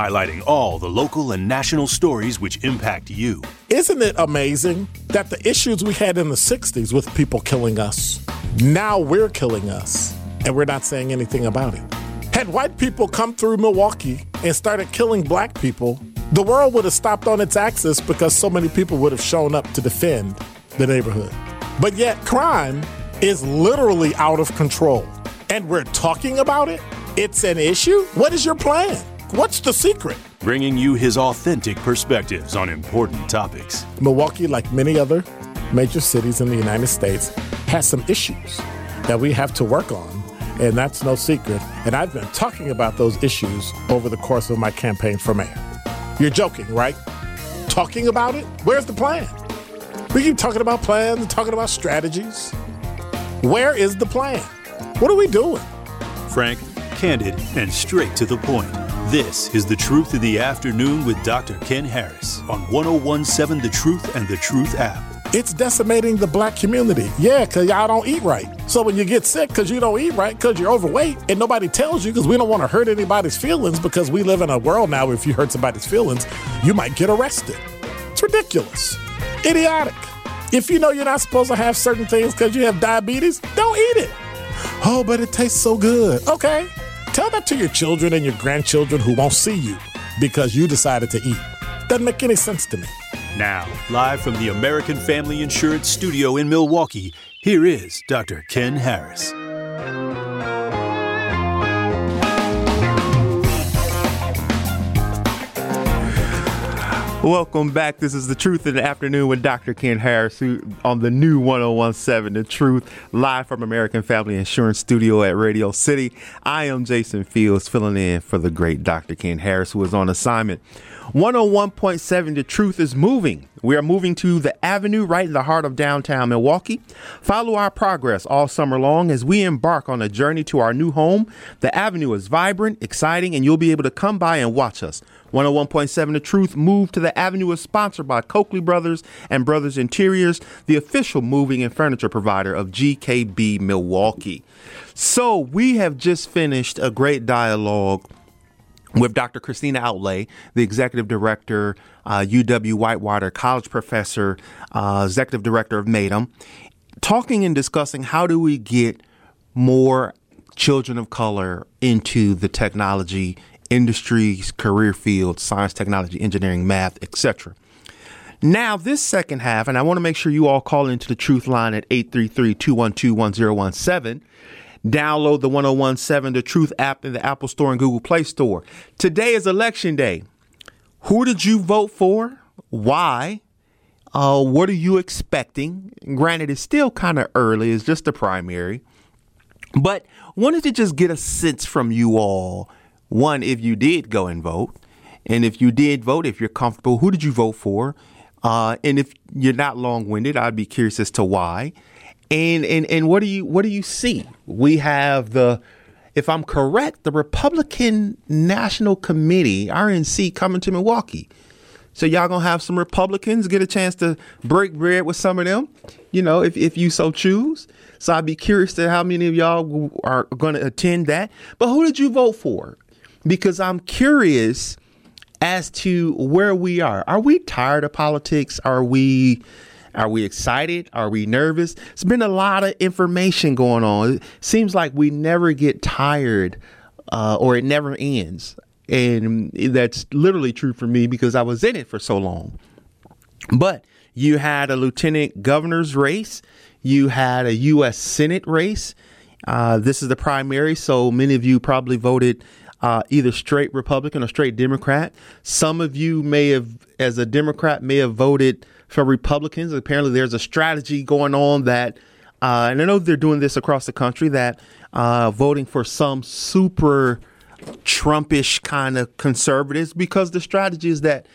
highlighting all the local and national stories which impact you. Isn't it amazing that the issues we had in the 60s with people killing us, now we're killing us, and we're not saying anything about it? Had white people come through Milwaukee and started killing black people, the world would have stopped on its axis because so many people would have shown up to defend the neighborhood. But yet, crime is literally out of control. And we're talking about it? It's an issue? What is your plan? What's the secret? Bringing you his authentic perspectives on important topics. Milwaukee, like many other major cities in the United States, has some issues that we have to work on. And that's no secret. And I've been talking about those issues over the course of my campaign for mayor. You're joking, right? Talking about it? Where's the plan? We keep talking about plans and talking about strategies. Where is the plan? What are we doing? Frank, candid, and straight to the point. This is The Truth of the Afternoon with Dr. Ken Harris on 1017 The Truth and The Truth app. It's decimating the black community. Yeah, because y'all don't eat right. So when you get sick because you don't eat right, because you're overweight, and nobody tells you because we don't want to hurt anybody's feelings because we live in a world now where if you hurt somebody's feelings, you might get arrested. It's ridiculous. Idiotic. If you know you're not supposed to have certain things because you have diabetes, don't eat it. Oh, but it tastes so good. Okay. Tell that to your children and your grandchildren who won't see you because you decided to eat. Doesn't make any sense to me. Now, live from the American Family Insurance Studio in Milwaukee, here is Dr. Ken Harris. Welcome back. This is The Truth in the Afternoon with Dr. Ken Harris on the new 1017 The Truth, live from American Family Insurance Studio at Radio City. I am Jason Fields, filling in for the great Dr. Ken Harris, who is on assignment. 101.7 The Truth is moving. We are moving to the Avenue right in the heart of downtown Milwaukee. Follow our progress all summer long as we embark on a journey to our new home. The Avenue is vibrant, exciting, and you'll be able to come by and watch us. 101.7 The Truth Move to the Avenue is sponsored by Coakley Brothers and Brothers Interiors, the official moving and furniture provider of GKB Milwaukee. So, we have just finished a great dialogue with Dr. Christina Outlay, the executive director, uh, UW Whitewater college professor, uh, executive director of MADAM, talking and discussing how do we get more children of color into the technology industries, career fields, science, technology, engineering, math, etc. Now, this second half, and I want to make sure you all call into the truth line at 833 212 1017. Download the 1017 The Truth app in the Apple Store and Google Play Store. Today is election day. Who did you vote for? Why? Uh, what are you expecting? Granted, it's still kind of early, it's just the primary. But wanted to just get a sense from you all one, if you did go and vote, and if you did vote, if you're comfortable, who did you vote for? Uh, and if you're not long-winded, I'd be curious as to why. And and and what do you what do you see? We have the, if I'm correct, the Republican National Committee (RNC) coming to Milwaukee. So y'all gonna have some Republicans get a chance to break bread with some of them, you know, if if you so choose. So I'd be curious to how many of y'all are to attend that. But who did you vote for? Because I'm curious as to where we are. Are we tired of politics? Are we are we excited? Are we nervous? It's been a lot of information going on. It seems like we never get tired uh, or it never ends. And that's literally true for me because I was in it for so long. But you had a lieutenant governor's race, you had a U.S. Senate race. Uh, this is the primary, so many of you probably voted uh, either straight Republican or straight Democrat. Some of you may have, as a Democrat, may have voted for Republicans. Apparently, there's a strategy going on that, uh, and I know they're doing this across the country, that uh, voting for some super Trumpish kind of conservatives because the strategy is that,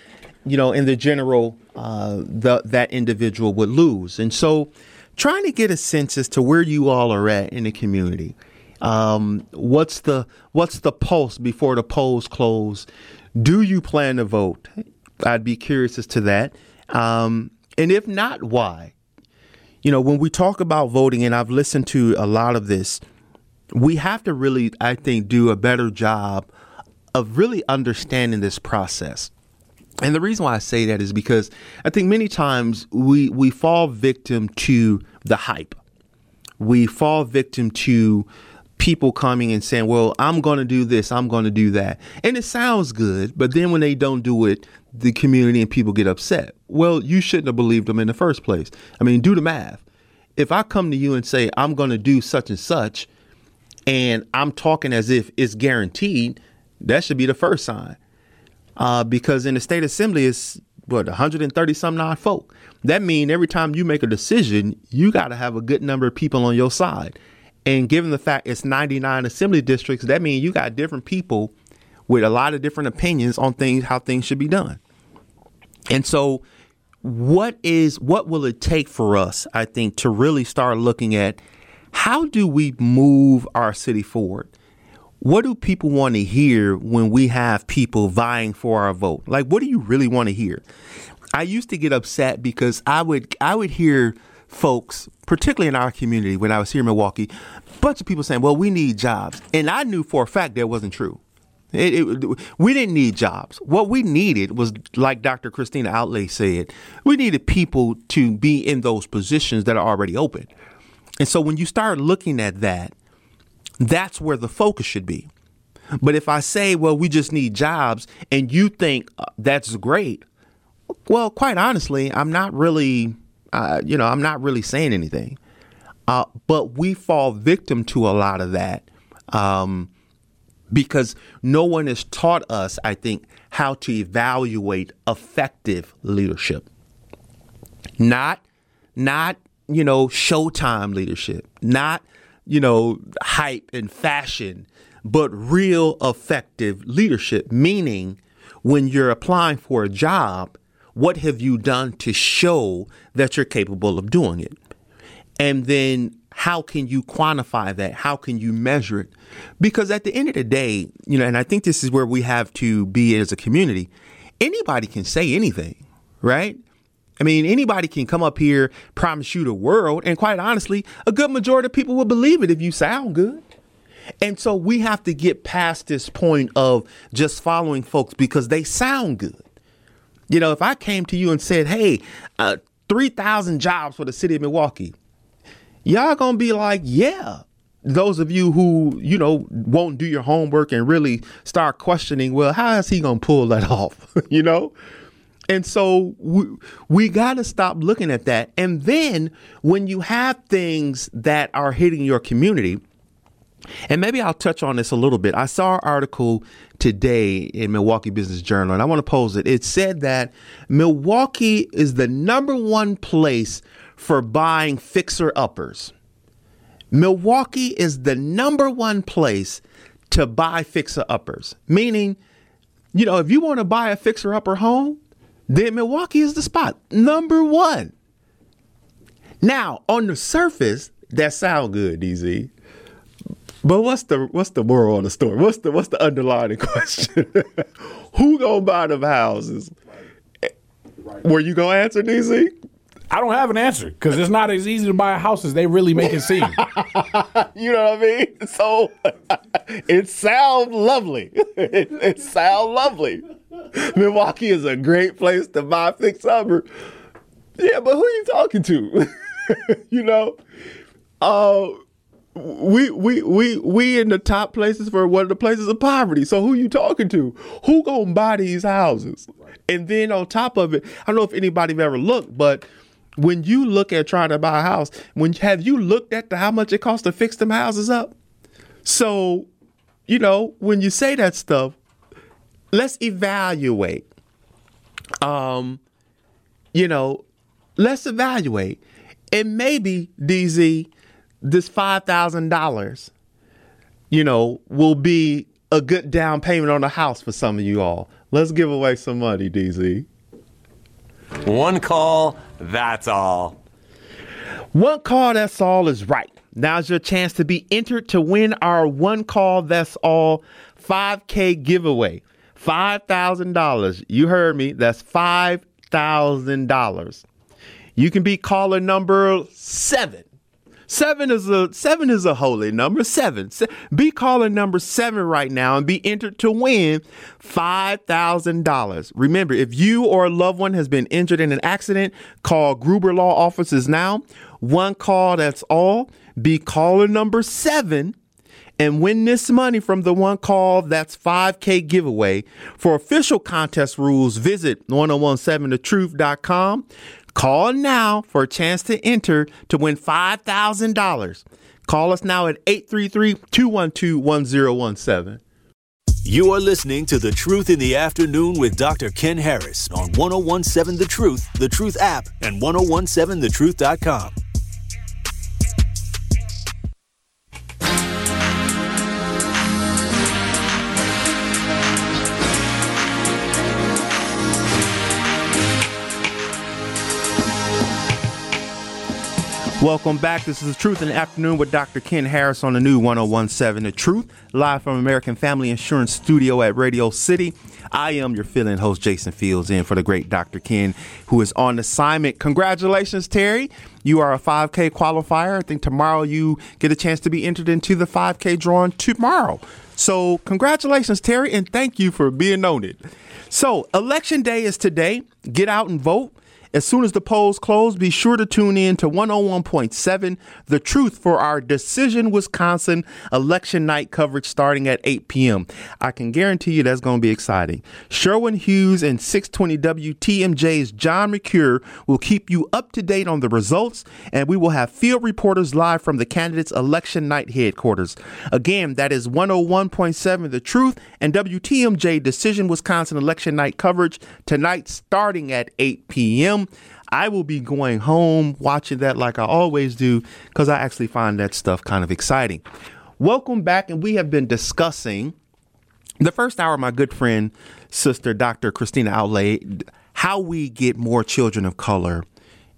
you know, in the general, uh, the, that individual would lose. And so, trying to get a sense as to where you all are at in the community. Um, what's the what's the pulse before the polls close? Do you plan to vote? I'd be curious as to that. Um, and if not, why? You know, when we talk about voting, and I've listened to a lot of this, we have to really, I think, do a better job of really understanding this process. And the reason why I say that is because I think many times we we fall victim to the hype. We fall victim to people coming and saying, "Well, I'm going to do this, I'm going to do that." And it sounds good, but then when they don't do it, the community and people get upset. Well, you shouldn't have believed them in the first place. I mean, do the math. If I come to you and say, "I'm going to do such and such," and I'm talking as if it's guaranteed, that should be the first sign uh, because in the state assembly it's what 130 some odd folk. That means every time you make a decision, you got to have a good number of people on your side. And given the fact it's 99 assembly districts, that means you got different people with a lot of different opinions on things how things should be done. And so what is what will it take for us, I think, to really start looking at how do we move our city forward? what do people want to hear when we have people vying for our vote? Like, what do you really want to hear? I used to get upset because I would I would hear folks, particularly in our community when I was here in Milwaukee, a bunch of people saying, "Well, we need jobs," and I knew for a fact that wasn't true. It, it, we didn't need jobs. What we needed was, like Dr. Christina Outlay said, we needed people to be in those positions that are already open. And so when you start looking at that, that's where the focus should be. But if I say, well, we just need jobs, and you think uh, that's great, well, quite honestly, I'm not really, uh, you know, I'm not really saying anything. Uh, but we fall victim to a lot of that um, because no one has taught us, I think, how to evaluate effective leadership. Not, not you know, showtime leadership. Not you know, hype and fashion, but real effective leadership, meaning when you're applying for a job, what have you done to show that you're capable of doing it? And then how can you quantify that? How can you measure it? Because at the end of the day, you know, and I think this is where we have to be as a community, anybody can say anything, right? I mean, anybody can come up here, promise you the world, and quite honestly, a good majority of people will believe it if you sound good. And so we have to get past this point of just following folks because they sound good. You know, if I came to you and said, hey, uh, 3,000 jobs for the city of Milwaukee, y'all gonna be like, yeah. Those of you who, you know, won't do your homework and really start questioning, well, how is he gonna pull that off? you know? And so we, we got to stop looking at that. And then when you have things that are hitting your community, and maybe I'll touch on this a little bit. I saw an article today in Milwaukee Business Journal, and I want to pose it. It said that Milwaukee is the number one place for buying fixer uppers. Milwaukee is the number one place to buy fixer uppers, meaning, you know, if you want to buy a fixer upper home, then Milwaukee is the spot. Number one. Now, on the surface, that sound good, DZ. But what's the what's the moral of the story? What's the what's the underlying question? Who gonna buy them houses? Were you gonna answer, DZ? I don't have an answer because it's not as easy to buy a house as they really make it seem. you know what I mean? So it sounds lovely. It, it sounds lovely. Milwaukee is a great place to buy fixed summer. Yeah, but who are you talking to? you know, uh, we we we we in the top places for one of the places of poverty. So who you talking to? Who gonna buy these houses? And then on top of it, I don't know if anybody ever looked, but when you look at trying to buy a house, when have you looked at the, how much it costs to fix them houses up? So, you know, when you say that stuff, let's evaluate. Um, you know, let's evaluate. And maybe DZ, this five thousand dollars, you know, will be a good down payment on a house for some of you all. Let's give away some money, DZ. One call, that's all. One call, that's all is right. Now's your chance to be entered to win our one call, that's all 5K giveaway. $5,000. You heard me. That's $5,000. You can be caller number seven. Seven is a seven is a holy number. Seven. Be calling number seven right now and be entered to win five thousand dollars. Remember, if you or a loved one has been injured in an accident, call Gruber Law Offices now. One call, that's all. Be caller number seven and win this money from the one call that's 5K giveaway. For official contest rules, visit 1017thetruth.com. Call now for a chance to enter to win $5,000. Call us now at 833 212 1017. You are listening to The Truth in the Afternoon with Dr. Ken Harris on 1017 The Truth, The Truth app, and 1017thetruth.com. Welcome back. This is The Truth in the Afternoon with Dr. Ken Harris on the new 1017 The Truth, live from American Family Insurance Studio at Radio City. I am your fill-in host, Jason Fields, in for the great Dr. Ken, who is on assignment. Congratulations, Terry. You are a 5K qualifier. I think tomorrow you get a chance to be entered into the 5K drawing tomorrow. So, congratulations, Terry, and thank you for being on it. So, Election Day is today. Get out and vote. As soon as the polls close, be sure to tune in to 101.7 The Truth for our Decision Wisconsin election night coverage starting at 8 p.m. I can guarantee you that's going to be exciting. Sherwin Hughes and 620 WTMJ's John McCure will keep you up to date on the results, and we will have field reporters live from the candidates' election night headquarters. Again, that is 101.7 The Truth and WTMJ Decision Wisconsin election night coverage tonight starting at 8 p.m. I will be going home watching that like I always do because I actually find that stuff kind of exciting. Welcome back, and we have been discussing the first hour. My good friend, sister Dr. Christina Outlay, how we get more children of color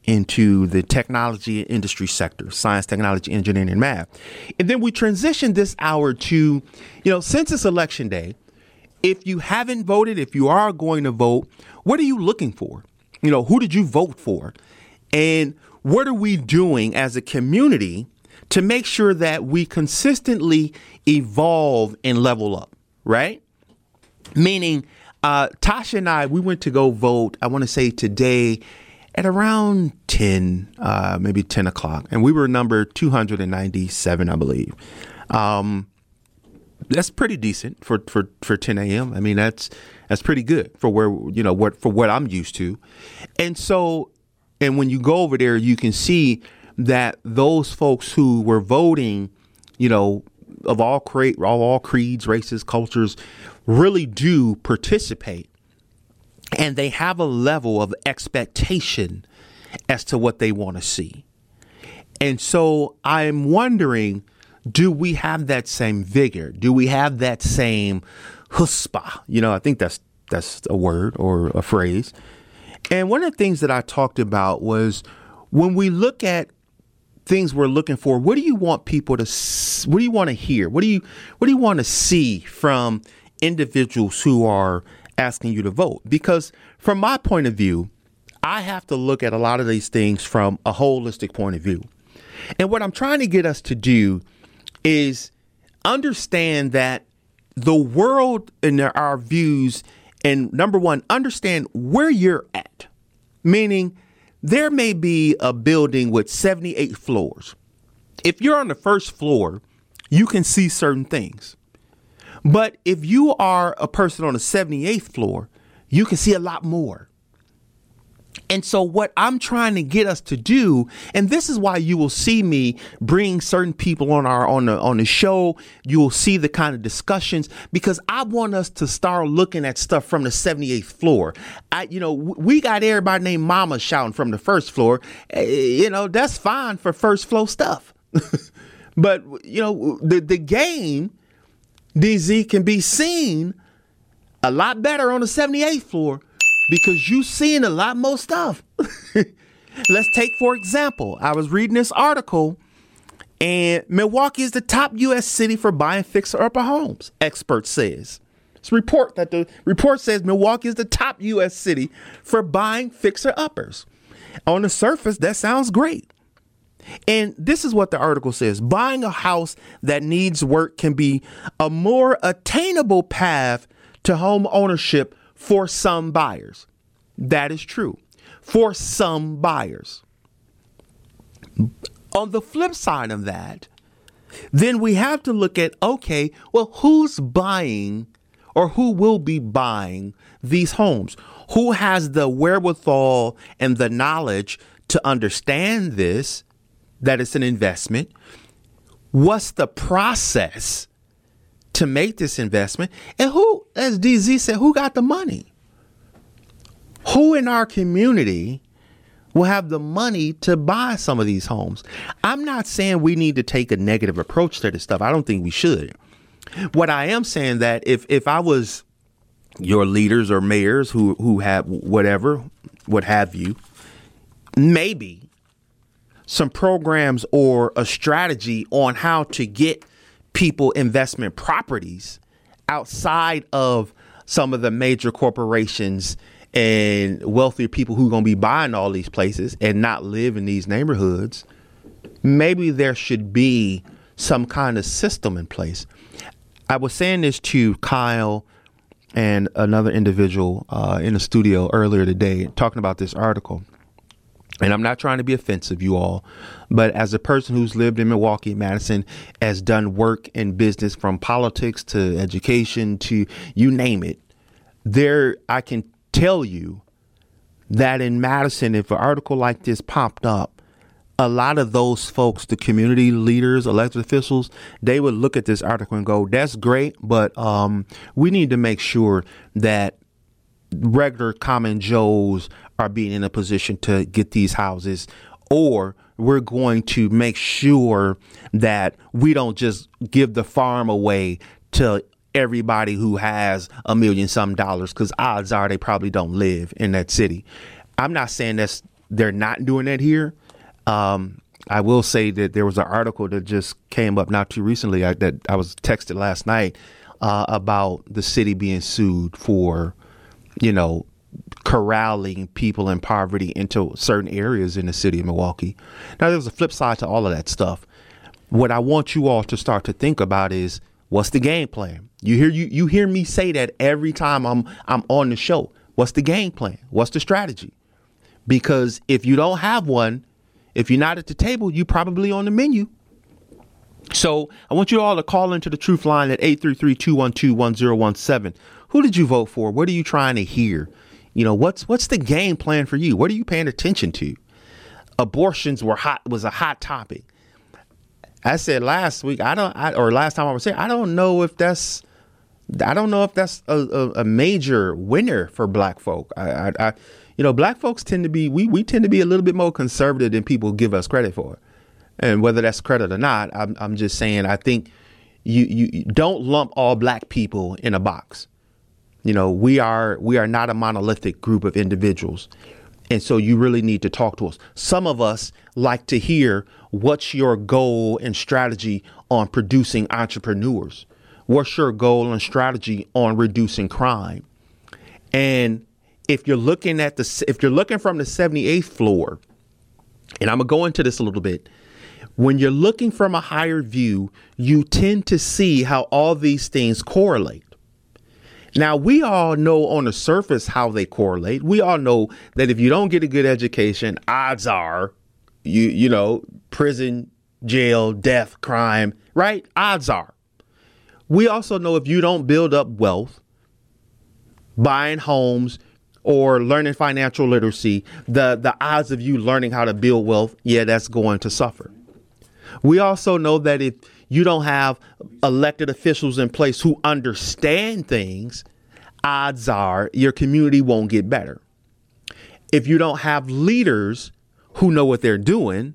into the technology industry sector, science, technology, engineering, and math. And then we transitioned this hour to, you know, since it's election day, if you haven't voted, if you are going to vote, what are you looking for? You know, who did you vote for? And what are we doing as a community to make sure that we consistently evolve and level up, right? Meaning, uh, Tasha and I, we went to go vote, I want to say today at around 10, uh, maybe 10 o'clock, and we were number 297, I believe. Um, that's pretty decent for, for, for 10 a.m. I mean, that's that's pretty good for where you know what for what I'm used to. And so and when you go over there you can see that those folks who were voting, you know, of all create all, all creeds, races, cultures really do participate. And they have a level of expectation as to what they want to see. And so I'm wondering do we have that same vigor? Do we have that same chutzpah. You know, I think that's that's a word or a phrase. And one of the things that I talked about was when we look at things we're looking for, what do you want people to what do you want to hear? What do you what do you want to see from individuals who are asking you to vote? Because from my point of view, I have to look at a lot of these things from a holistic point of view. And what I'm trying to get us to do is understand that the world and our views, and number one, understand where you're at. Meaning, there may be a building with 78 floors. If you're on the first floor, you can see certain things. But if you are a person on the 78th floor, you can see a lot more. And so, what I'm trying to get us to do, and this is why you will see me bring certain people on our on the on the show. You will see the kind of discussions because I want us to start looking at stuff from the 78th floor. I, you know, we got everybody named Mama shouting from the first floor. Eh, you know, that's fine for first floor stuff. but you know, the the game DZ can be seen a lot better on the 78th floor because you seeing a lot more stuff. Let's take for example, I was reading this article and Milwaukee is the top US city for buying fixer upper homes, expert says. It's report that the report says Milwaukee is the top US city for buying fixer uppers. On the surface, that sounds great. And this is what the article says buying a house that needs work can be a more attainable path to home ownership for some buyers. That is true. For some buyers. On the flip side of that, then we have to look at okay, well, who's buying or who will be buying these homes? Who has the wherewithal and the knowledge to understand this, that it's an investment? What's the process to make this investment? And who, as DZ said, who got the money? Who in our community will have the money to buy some of these homes? I'm not saying we need to take a negative approach to this stuff. I don't think we should. What I am saying that if if I was your leaders or mayors who who have whatever, what have you, maybe some programs or a strategy on how to get people investment properties outside of some of the major corporations and wealthier people who are going to be buying all these places and not live in these neighborhoods, maybe there should be some kind of system in place. I was saying this to Kyle and another individual uh, in the studio earlier today, talking about this article. And I'm not trying to be offensive, you all, but as a person who's lived in Milwaukee, Madison, has done work in business from politics to education to you name it, there I can tell you that in Madison, if an article like this popped up, a lot of those folks, the community leaders, elected officials, they would look at this article and go, "That's great, but um, we need to make sure that regular common Joes are being in a position to get these houses, or we're going to make sure that we don't just give the farm away to everybody who has a million some dollars because odds are they probably don't live in that city. I'm not saying that they're not doing that here. Um, I will say that there was an article that just came up not too recently I, that I was texted last night uh, about the city being sued for, you know, corralling people in poverty into certain areas in the city of Milwaukee. Now, there's a flip side to all of that stuff. What I want you all to start to think about is what's the game plan? You hear you you hear me say that every time I'm I'm on the show. What's the game plan? What's the strategy? Because if you don't have one, if you're not at the table, you're probably on the menu. So I want you all to call into the truth line at 833-212-1017. Who did you vote for? What are you trying to hear? You know, what's what's the game plan for you? What are you paying attention to? Abortions were hot was a hot topic. I said last week, I don't, I, or last time I was here, I don't know if that's, I don't know if that's a, a, a major winner for black folk. I, I, I, you know, black folks tend to be, we, we tend to be a little bit more conservative than people give us credit for. And whether that's credit or not, I'm, I'm just saying, I think you, you don't lump all black people in a box. You know, we are, we are not a monolithic group of individuals. And so you really need to talk to us. Some of us like to hear what's your goal and strategy on producing entrepreneurs? What's your goal and strategy on reducing crime? And if you're looking at the if you're looking from the 78th floor, and I'm gonna go into this a little bit, when you're looking from a higher view, you tend to see how all these things correlate. Now, we all know on the surface how they correlate. We all know that if you don't get a good education, odds are you you know, prison, jail, death, crime, right? Odds are. We also know if you don't build up wealth, buying homes or learning financial literacy, the the odds of you learning how to build wealth, yeah, that's going to suffer. We also know that if you don't have elected officials in place who understand things, odds are your community won't get better. If you don't have leaders who know what they're doing,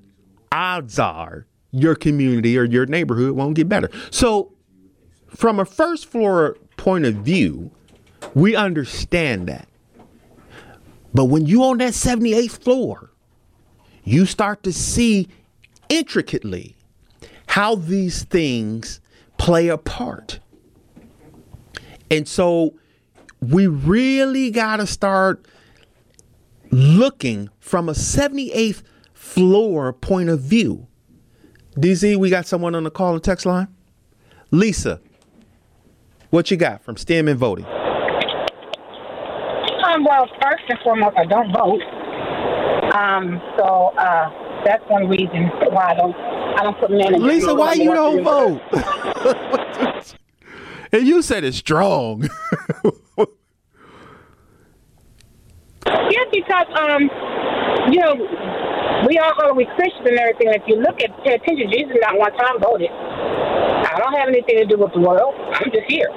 odds are your community or your neighborhood won't get better. So, from a first floor point of view, we understand that. But when you on that 78th floor, you start to see intricately how these things play a part. And so we really got to start looking from a 78th floor point of view. DZ, we got someone on the call and text line. Lisa, what you got from STEM and voting? Um, well, first and foremost, I don't vote. Um, so uh, that's one reason why I don't I don't put men in. Lisa, why you don't vote? and you said it's strong. yeah, because um, you know, we all are we Christians and everything. If you look at pay attention, Jesus not one time voted. I don't have anything to do with the world. I'm just here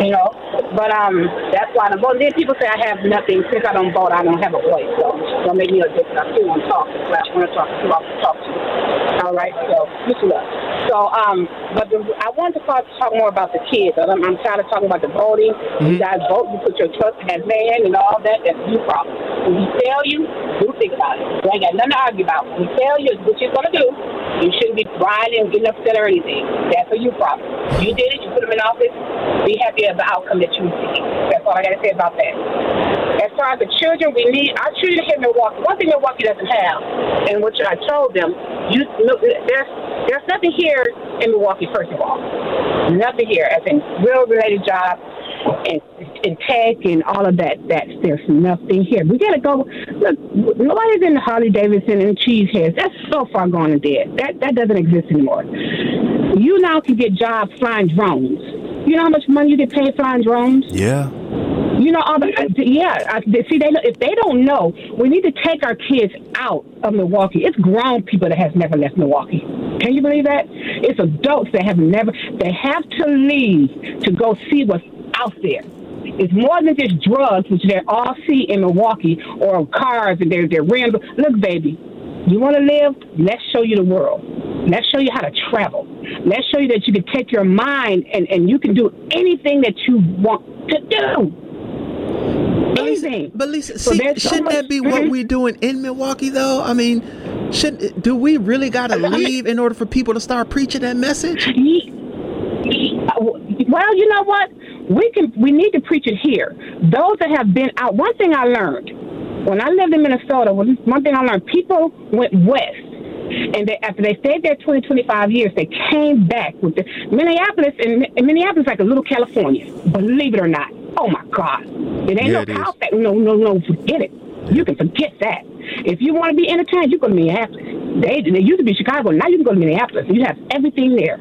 you know. But um, that's why I don't vote. Then people say I have nothing since I don't vote. I don't have a voice, so don't make me a difference. I still want to talk. I want to talk to talk to you. All right, so just love. So um, but the, I wanted to talk, talk more about the kids. I'm, I'm tired of talking about the voting. Mm-hmm. You guys vote. You put your trust in that man and all that. That's your problem. When he tell you, do think about it. You ain't got nothing to argue about. When he tell you what you're gonna do, you shouldn't be crying and getting upset or anything. That's a you problem. You did it. You put him in office. Be happy of the outcome that you see. That's all I got to say about that. As far as the children, we need our children here in Milwaukee. One thing Milwaukee doesn't have, and which I told them, you there's there's nothing here in Milwaukee. First of all, nothing here as in real related jobs and, and tech and all of that. That's there's nothing here. We gotta go. Look, nobody's in Harley Davidson and cheeseheads. That's so far gone and dead. That that doesn't exist anymore. You now can get jobs flying drones. You know how much money you get paid flying drones? Yeah. You know, all the, uh, yeah. I, see, they if they don't know, we need to take our kids out of Milwaukee. It's grown people that has never left Milwaukee. Can you believe that? It's adults that have never. They have to leave to go see what's out there. It's more than just drugs, which they all see in Milwaukee, or cars and they're they're random. Look, baby, you want to live? Let's show you the world. Let's show you how to travel. Let's show you that you can take your mind and, and you can do anything that you want to do. Anything. But Lisa, so see, shouldn't that be what mm-hmm. we're doing in Milwaukee, though? I mean, should do we really got to leave in order for people to start preaching that message? Well, you know what? We can. We need to preach it here. Those that have been out. One thing I learned when I lived in Minnesota, one thing I learned: people went west and they, after they stayed there 20, 25 years, they came back with the Minneapolis, and, and Minneapolis like a little California, believe it or not. Oh my God. It ain't yeah, no it No, no, no, forget it. You can forget that. If you want to be entertained, you go to Minneapolis. They, they used to be Chicago. Now you can go to Minneapolis. You have everything there.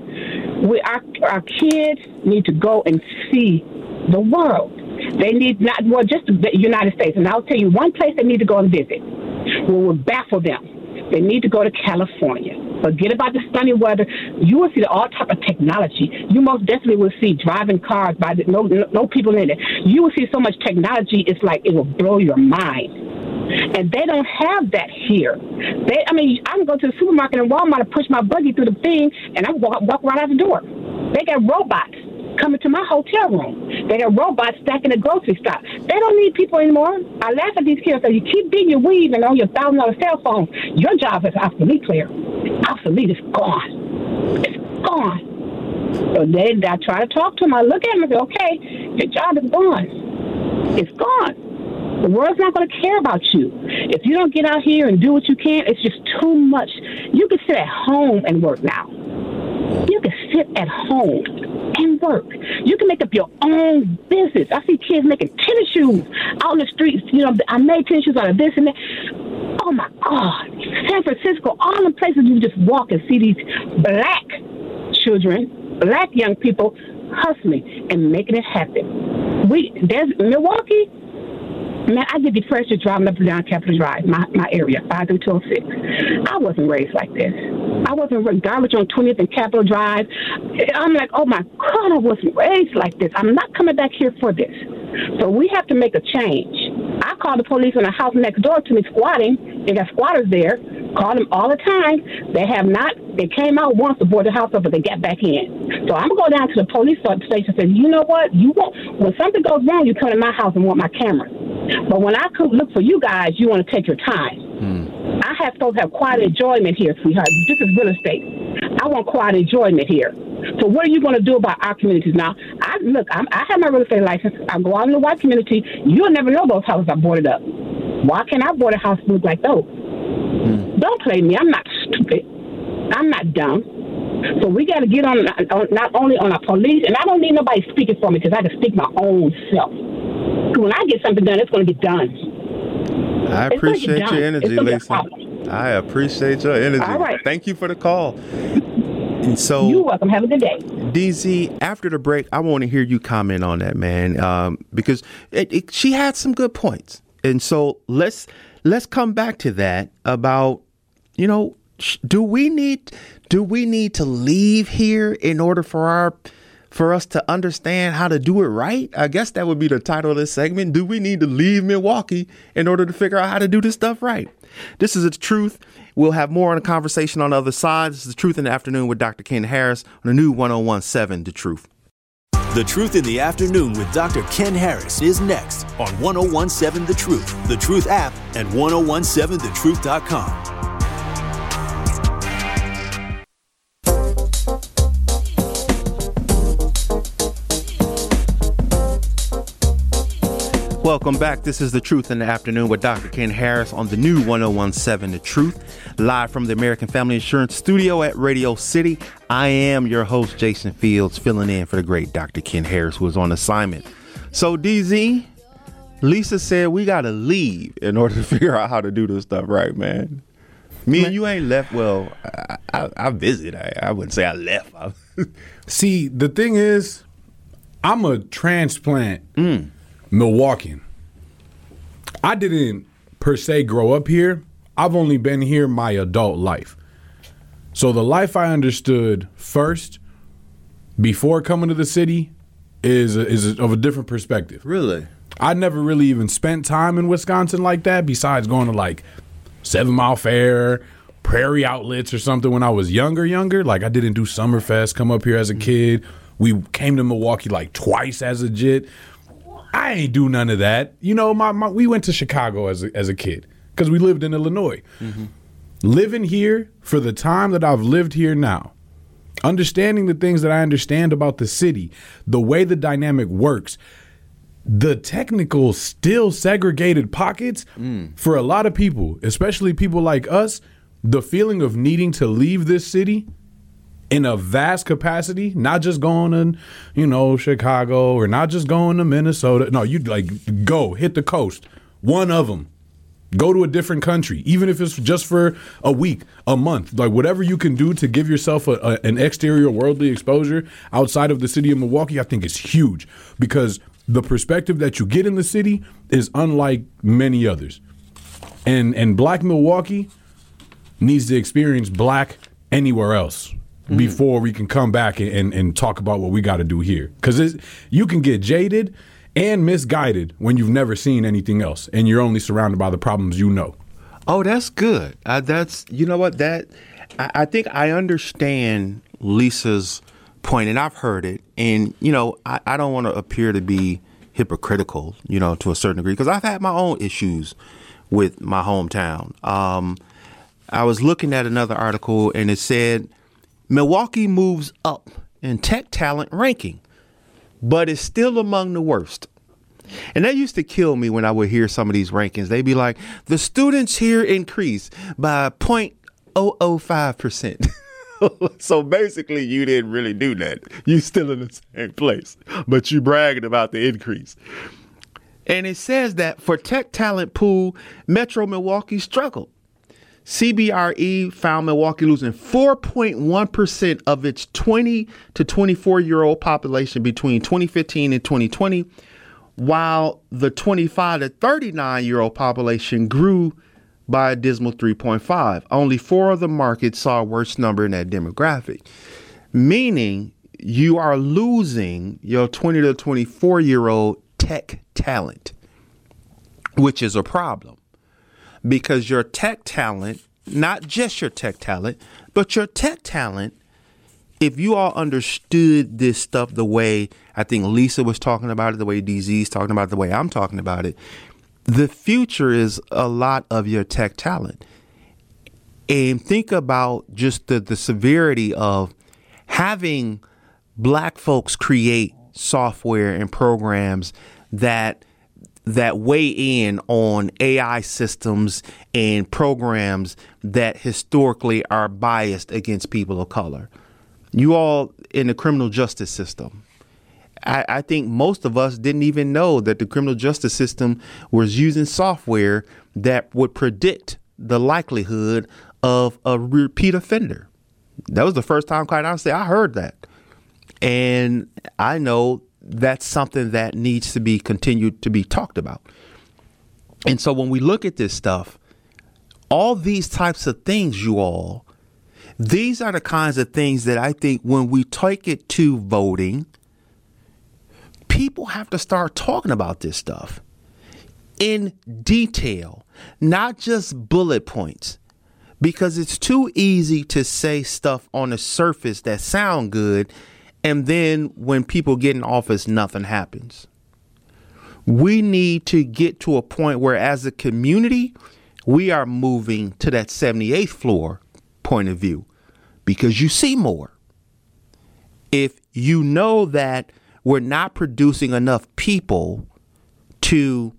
We, our, our kids need to go and see the world. They need not, well, just the United States. And I'll tell you one place they need to go and visit will baffle them they need to go to California. Forget about the sunny weather. You will see all type of technology. You most definitely will see driving cars by the, no, no, no people in it. You will see so much technology. It's like it will blow your mind. And they don't have that here. They, I mean, I can go to the supermarket and Walmart and push my buggy through the thing, and I walk, walk right out the door. They got robots coming to my hotel room. They got robots stacking the grocery stock. They don't need people anymore. I laugh at these kids. Say, you keep being your weave and on your thousand dollar cell phone. Your job is obsolete, Claire. Obsolete. It's gone. It's gone. So they, I try to talk to them. I look at them and say, okay, your job is gone. It's gone. The world's not going to care about you. If you don't get out here and do what you can, it's just too much. You can sit at home and work now. You can sit at home and work. You can make up your own business. I see kids making tennis shoes out in the streets. You know, I made tennis shoes out of this and that. Oh my God. San Francisco, all the places you just walk and see these black children, black young people hustling and making it happen. We there's Milwaukee, Man, I get depressed just driving up and down Capitol Drive, my, my area, 5 through 206. I wasn't raised like this. I wasn't garbage on 20th and Capitol Drive. I'm like, oh my God, I wasn't raised like this. I'm not coming back here for this. So we have to make a change. I called the police on the house next door to me squatting. They got squatters there. Call them all the time. They have not. They came out once to board the house up, but they got back in. So I'm gonna go down to the police station and say, you know what? You want when something goes wrong, you come to my house and want my camera. But when I could look for you guys, you want to take your time. Hmm. I have supposed to have quiet enjoyment here, sweetheart. This is real estate. I want quiet enjoyment here. So what are you going to do about our communities now? I look. I'm, i have my real estate license. I go out in the white community. You'll never know those houses are boarded up. Why can't I board a house look like those? Hmm. Don't play me. I'm not stupid. I'm not dumb. So we got to get on, on not only on our police, and I don't need nobody speaking for me because I can speak my own self. When I get something done, it's going to get done. I It's appreciate done. your energy, It's gonna be a Lisa. I appreciate your energy. All right. Thank you for the call. And so, You're welcome. Have a good day. DZ, after the break, I want to hear you comment on that, man, um, because it, it, she had some good points, and so let's let's come back to that about you know do we need do we need to leave here in order for our for us to understand how to do it right? I guess that would be the title of this segment. Do we need to leave Milwaukee in order to figure out how to do this stuff right? This is the truth. We'll have more on the conversation on the other side. This is the truth in the afternoon with Dr. Ken Harris on the new 1017 The Truth. The Truth in the Afternoon with Dr. Ken Harris is next on 1017 The Truth, The Truth app, and 1017thetruth.com. Welcome back. This is The Truth in the Afternoon with Dr. Ken Harris on the new 1017 The Truth, live from the American Family Insurance Studio at Radio City. I am your host, Jason Fields, filling in for the great Dr. Ken Harris, who is on assignment. So, DZ, Lisa said we got to leave in order to figure out how to do this stuff right, man. Me and you ain't left. Well, I, I, I visit. I, I wouldn't say I left. See, the thing is, I'm a transplant mm. Milwaukeean. I didn't per se grow up here. I've only been here my adult life. So the life I understood first before coming to the city is is of a different perspective. really? I never really even spent time in Wisconsin like that, besides going to like Seven Mile Fair, Prairie Outlets, or something when I was younger. Younger, like I didn't do Summerfest. Come up here as a mm. kid. We came to Milwaukee like twice as a jit. I ain't do none of that. You know, my, my we went to Chicago as a, as a kid because we lived in Illinois. Mm-hmm. Living here for the time that I've lived here now, understanding the things that I understand about the city, the way the dynamic works, the technical, still segregated pockets mm. for a lot of people, especially people like us, the feeling of needing to leave this city in a vast capacity, not just going to, you know, Chicago or not just going to Minnesota. No, you like go hit the coast, one of them. Go to a different country, even if it's just for a week, a month, like whatever you can do to give yourself a, a- an exterior worldly exposure outside of the city of Milwaukee. I think is huge because the perspective that you get in the city is unlike many others, and and Black Milwaukee needs to experience black anywhere else before we can come back and, and, and talk about what we got to do here. Because you can get jaded and misguided when you've never seen anything else and you're only surrounded by the problems you know. Oh, that's good. Uh, that's you know what that I, I think I understand Lisa's point, and I've heard it. And you know, I, I don't want to appear to be hypocritical, you know, to a certain degree, because I've had my own issues with my hometown. Um, I was looking at another article, and it said Milwaukee moves up in tech talent ranking, but is still among the worst. And that used to kill me when I would hear some of these rankings. They'd be like, the students here increased by 0.005%. so basically, you didn't really do that. You're still in the same place, but you bragging about the increase. And it says that for tech talent pool, Metro Milwaukee struggled. CBRE found Milwaukee losing 4.1% of its 20 to 24 year old population between 2015 and 2020, while the 25 to 39 year old population grew by a dismal 3.5. Only four of the markets saw a worse number in that demographic, meaning you are losing your 20 to 24 year old tech talent, which is a problem because your tech talent, not just your tech talent, but your tech talent, if you all understood this stuff the way I think Lisa was talking about it, the way DZ is talking about it, the way I'm talking about it, the future is a lot of your tech talent. And think about just the, the severity of having black folks create software and programs that that weigh in on AI systems and programs that historically are biased against people of color. You all in the criminal justice system. I, I, think most of us didn't even know that the criminal justice system was using software that would predict the likelihood of a repeat offender. That was the first time, quite honestly, I heard that. And I know that's something that needs to be continued to be talked about. And so when we look at this stuff, all these types of things, you all, these are the kinds of things that I think when we take it to voting, people have to start talking about this stuff in detail, not just bullet points. Because it's too easy to say stuff on the surface that sound good and then when people get in office, nothing happens. We need to get to a point where, as a community, we are moving to that 78th floor point of view because you see more. If you know that we're not producing enough people to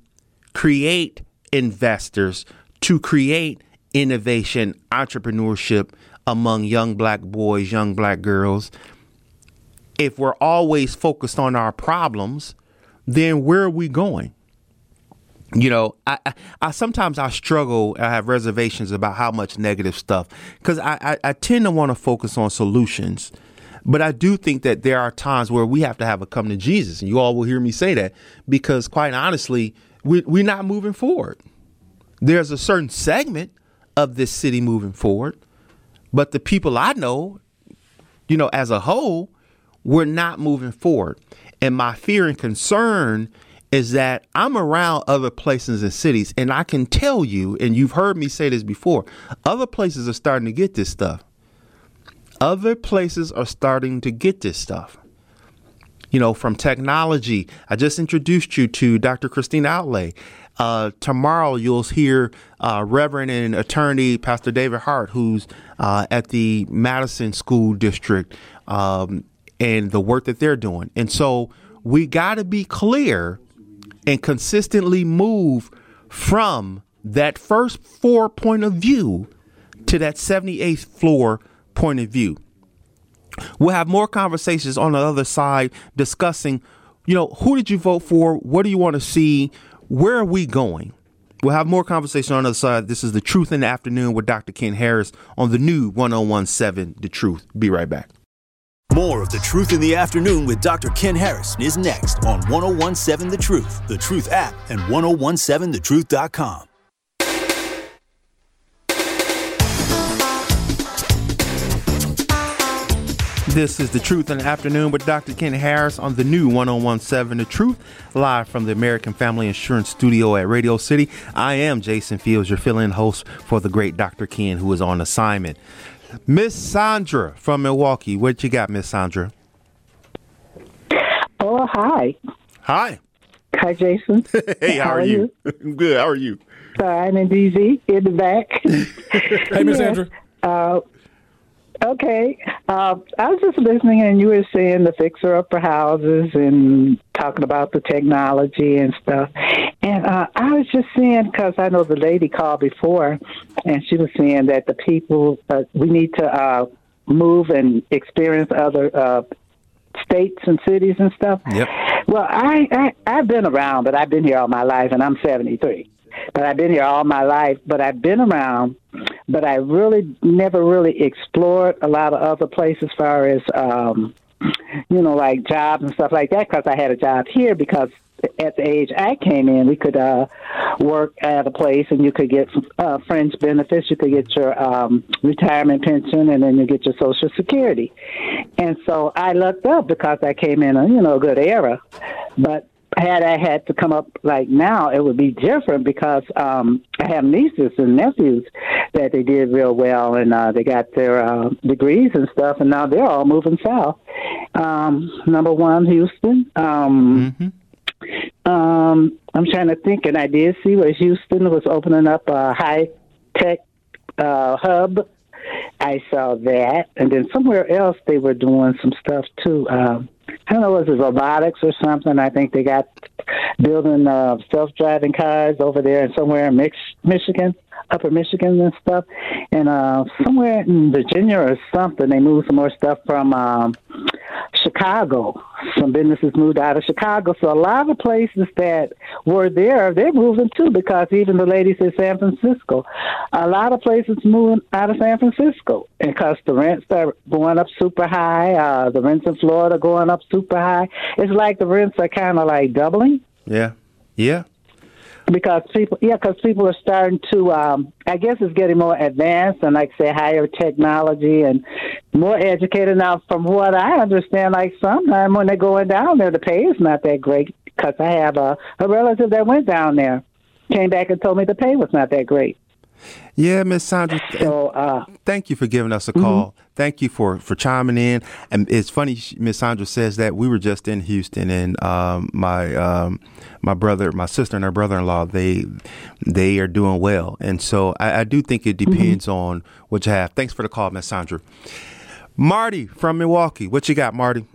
create investors, to create innovation, entrepreneurship among young black boys, young black girls, if we're always focused on our problems, then where are we going? You know, I, I, I sometimes I struggle. I have reservations about how much negative stuff because I, I, I tend to want to focus on solutions, but I do think that there are times where we have to have a come to Jesus, and you all will hear me say that because, quite honestly, we, we're not moving forward. There's a certain segment of this city moving forward, but the people I know, you know, as a whole, we're not moving forward. And my fear and concern is that I'm around other places and cities, and I can tell you, and you've heard me say this before, other places are starting to get this stuff. Other places are starting to get this stuff. You know, from technology. I just introduced you to Dr. Christine Outlay. Uh, tomorrow, you'll hear uh, Reverend and attorney Pastor David Hart, who's uh, at the Madison School District. Um, and the work that they're doing. And so we got to be clear and consistently move from that first floor point of view to that 78th floor point of view. We'll have more conversations on the other side discussing, you know, who did you vote for? What do you want to see? Where are we going? We'll have more conversation on the other side. This is The Truth in the Afternoon with Dr. Ken Harris on the new 1017 The Truth. Be right back. More of The Truth in the Afternoon with Dr. Ken Harris is next on 1017 The Truth, The Truth app, and 1017thetruth.com. This is The Truth in the Afternoon with Dr. Ken Harris on the new 1017 The Truth, live from the American Family Insurance Studio at Radio City. I am Jason Fields, your fill in host for the great Dr. Ken, who is on assignment. Miss Sandra from Milwaukee. What you got, Miss Sandra? Oh, hi. Hi. Hi, Jason. hey, how, how are, you? you? Good. How are you? Fine and easy in the back. hey, Miss Sandra. Uh, Okay. Uh, I was just listening, and you were saying the fixer upper houses and talking about the technology and stuff. And uh, I was just saying, because I know the lady called before, and she was saying that the people, uh, we need to uh, move and experience other uh, states and cities and stuff. Yep. Well, I, I I've been around, but I've been here all my life, and I'm 73 but I've been here all my life. But I've been around, but I really never really explored a lot of other places as far as, um, you know, like jobs and stuff like that because I had a job here because at the age I came in, we could uh, work at a place and you could get uh, fringe benefits. You could get your um, retirement pension and then you get your Social Security. And so I lucked up because I came in a you know good era, but had I had to come up like now, it would be different because um, I have nieces and nephews that they did real well and uh, they got their uh, degrees and stuff, and now they're all moving south. Um, number one, Houston. Um, mm-hmm. um, I'm trying to think, and I did see where Houston was opening up a high tech uh, hub. I saw that, and then somewhere else they were doing some stuff too. Um, I don't know, was it robotics or something? I think they got building uh, self-driving cars over there and somewhere in Mich- Michigan, Upper Michigan and stuff, and uh, somewhere in Virginia or something. They moved some more stuff from um, Chicago. Some businesses moved out of Chicago, so a lot of places that were there, they're moving too. Because even the ladies in San Francisco, a lot of places moving out of San Francisco, because the rents are going up super high. Uh, the rents in Florida going up super high. It's like the rents are kind of like doubling Yeah. Yeah. Because people yeah because people are starting to um i guess it's getting more advanced and like say higher technology and more educated. Now from what i understand like sometimes when they're going down there the pay is not that great because i have a, a relative that went down there came back and told me the pay was not that great Yeah, Miss Sandra. so uh Thank you for giving us a call. Thank you for for chiming in. And it's funny, she- Miss Sandra says that we were just in Houston, and um, my um, my brother, my sister, and her brother in law they they are doing well. And so I, I do think it depends on what you have. Thanks for the call, Miss Sandra. Marty from Milwaukee, what you got, Marty?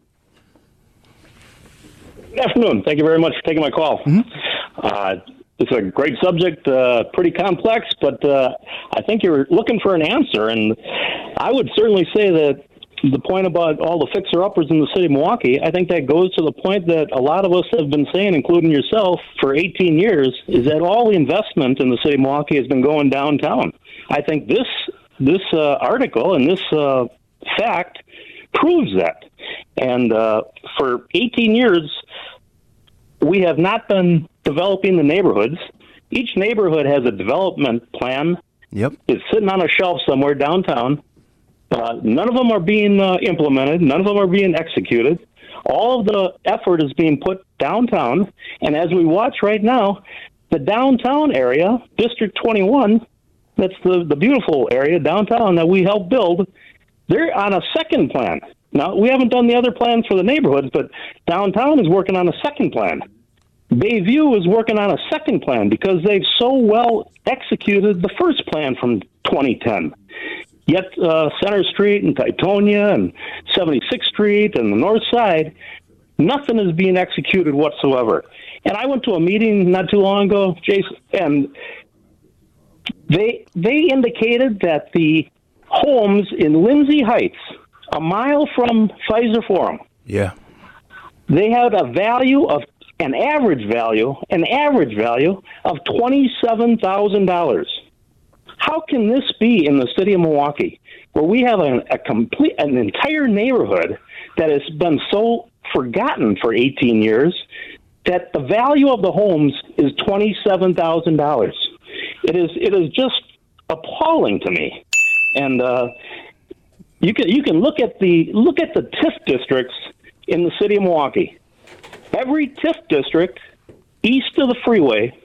Good afternoon. Thank you very much for taking my call. Uh, it's a great subject, uh, pretty complex, but uh, I think you're looking for an answer. And I would certainly say that the point about all the fixer uppers in the city of Milwaukee, I think that goes to the point that a lot of us have been saying, including yourself, for 18 years, is that all the investment in the city of Milwaukee has been going downtown. I think this this uh, article and this uh, fact proves that. And uh, for 18 years, we have not been developing the neighborhoods. Each neighborhood has a development plan. Yep. It's sitting on a shelf somewhere downtown. Uh, none of them are being uh, implemented. None of them are being executed. All of the effort is being put downtown. And as we watch right now, the downtown area, District 21, that's the, the beautiful area downtown that we helped build, they're on a second plan. Now, we haven't done the other plans for the neighborhoods, but downtown is working on a second plan. Bayview is working on a second plan because they've so well executed the first plan from 2010. Yet uh, Center Street and Teutonia and 76th Street and the North Side, nothing is being executed whatsoever. And I went to a meeting not too long ago, Jason, and they they indicated that the homes in Lindsay Heights, a mile from Fiserv Forum, Yeah. they had a value of an average value, an average value of twenty-seven thousand dollars. How can this be in the city of Milwaukee, where we have a, a complete, an entire neighborhood that has been so forgotten for eighteen years that the value of the homes is twenty-seven thousand dollars? It is, it is just appalling to me, and uh, you can you can look at the look at the TIF districts in the city of Milwaukee. Every TIF district east of the freeway,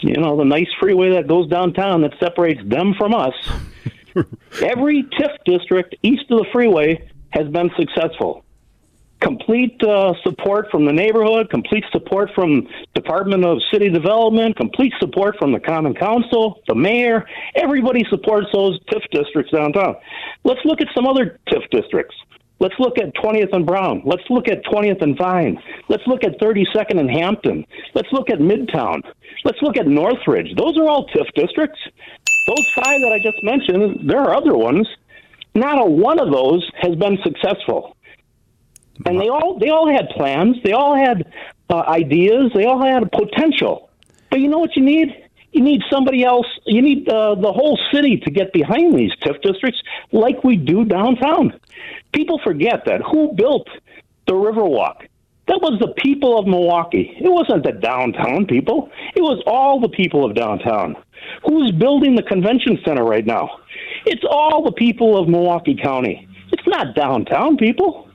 you know, the nice freeway that goes downtown that separates them from us. every TIF district east of the freeway has been successful. Complete uh, support from the neighborhood, complete support from Department of City Development, complete support from the Common Council, the mayor. Everybody supports those TIF districts downtown. Let's look at some other TIF districts. Let's look at 20th and Brown. Let's look at 20th and Vine. Let's look at 32nd and Hampton. Let's look at Midtown. Let's look at Northridge. Those are all TIF districts. Those five that I just mentioned, there are other ones. Not a one of those has been successful. And they all they all had plans. They all had uh, ideas. They all had potential. But you know what you need? You need somebody else. You need uh, the whole city to get behind these TIF districts, like we do downtown. People forget that who built the Riverwalk? That was the people of Milwaukee. It wasn't the downtown people. It was all the people of downtown. Who's building the convention center right now? It's all the people of Milwaukee County. It's not downtown people.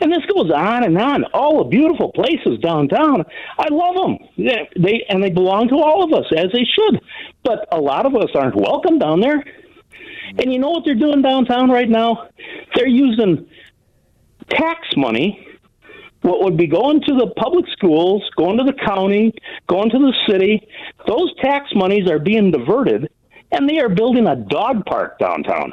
And this goes on and on. All the beautiful places downtown. I love them. They, they and they belong to all of us as they should. But a lot of us aren't welcome down there. And you know what they're doing downtown right now? They're using tax money what would be going to the public schools, going to the county, going to the city, those tax monies are being diverted and they are building a dog park downtown.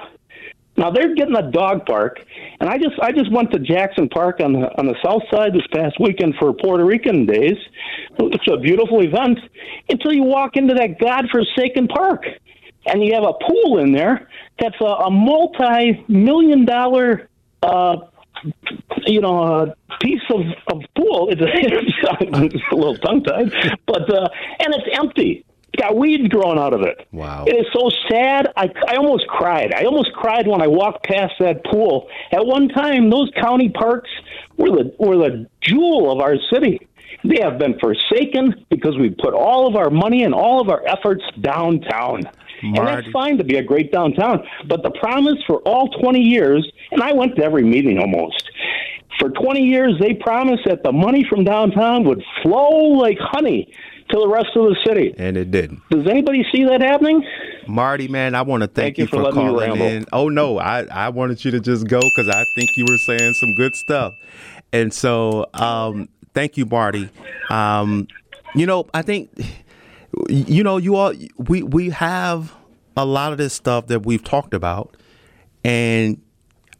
Now they're getting a dog park, and I just I just went to Jackson Park on the on the south side this past weekend for Puerto Rican days. It's a beautiful event until you walk into that godforsaken park, and you have a pool in there that's a, a multi-million dollar. Uh, you know, a piece of, of pool. It's, a, it's a little tongue tied, but uh, and it's empty It's got weeds growing out of it. Wow. It is so sad. I, I almost cried. I almost cried when I walked past that pool. At one time, those county parks were the were the jewel of our city. They have been forsaken because we put all of our money and all of our efforts downtown. And that's fine to be a great downtown. But the promise for all 20 years, and I went to every meeting almost, for 20 years, they promised that the money from downtown would flow like honey to the rest of the city. And it didn't. Does anybody see that happening? Marty, man, I want to thank, thank you, for, for calling in. Oh no, I, I wanted you to just go because I think you were saying some good stuff. And so, um, thank you, Marty. Um, you know, I think, you know, you all we we have a lot of this stuff that we've talked about, and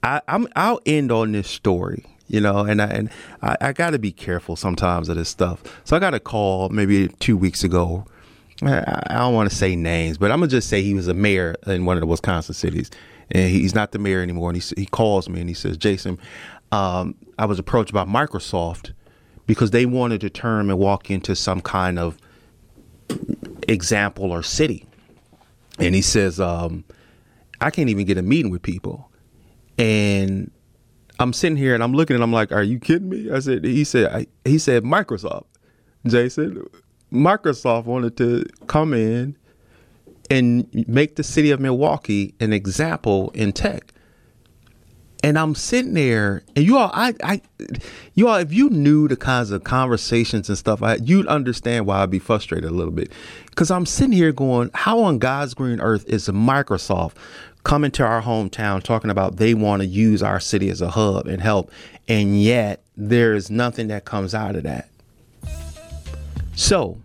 I, I'm I'll end on this story you know, and I, and I, I got to be careful sometimes of this stuff. So I got a call maybe two weeks ago. I, I don't want to say names, but I'm gonna just say he was a mayor in one of the Wisconsin cities, and he's not the mayor anymore. And he he calls me and he says, "Jason, um, I was approached by Microsoft because they wanted to turn and walk into some kind of example or city." And he says, um, "I can't even get a meeting with people." And I'm sitting here and I'm looking and I'm like, "Are you kidding me?" I said, "He said, I, he said Microsoft." Jason, Microsoft wanted to come in and make the city of Milwaukee an example in tech. And I'm sitting there, and you all, I, I, you all, if you knew the kinds of conversations and stuff, I, you'd understand why I'd be frustrated a little bit. Because I'm sitting here going, how on God's green earth is Microsoft coming to our hometown talking about they want to use our city as a hub and help, and yet there is nothing that comes out of that. So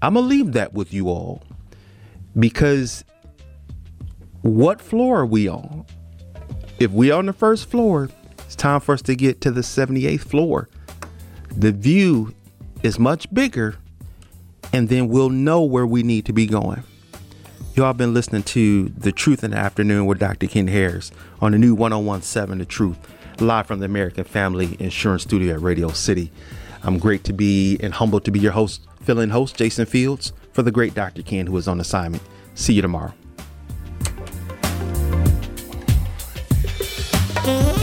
I'm to leave that with you all because what floor are we on? If we are on the first floor, it's time for us to get to the 78th floor. The view is much bigger, and then we'll know where we need to be going. Y'all been listening to The Truth in the Afternoon with Dr. Ken Harris on the new 1017 The Truth, live from the American Family Insurance Studio at Radio City. I'm great to be and humbled to be your host, fill in host, Jason Fields, for the great Dr. Ken, who is on assignment. See you tomorrow. Thank you.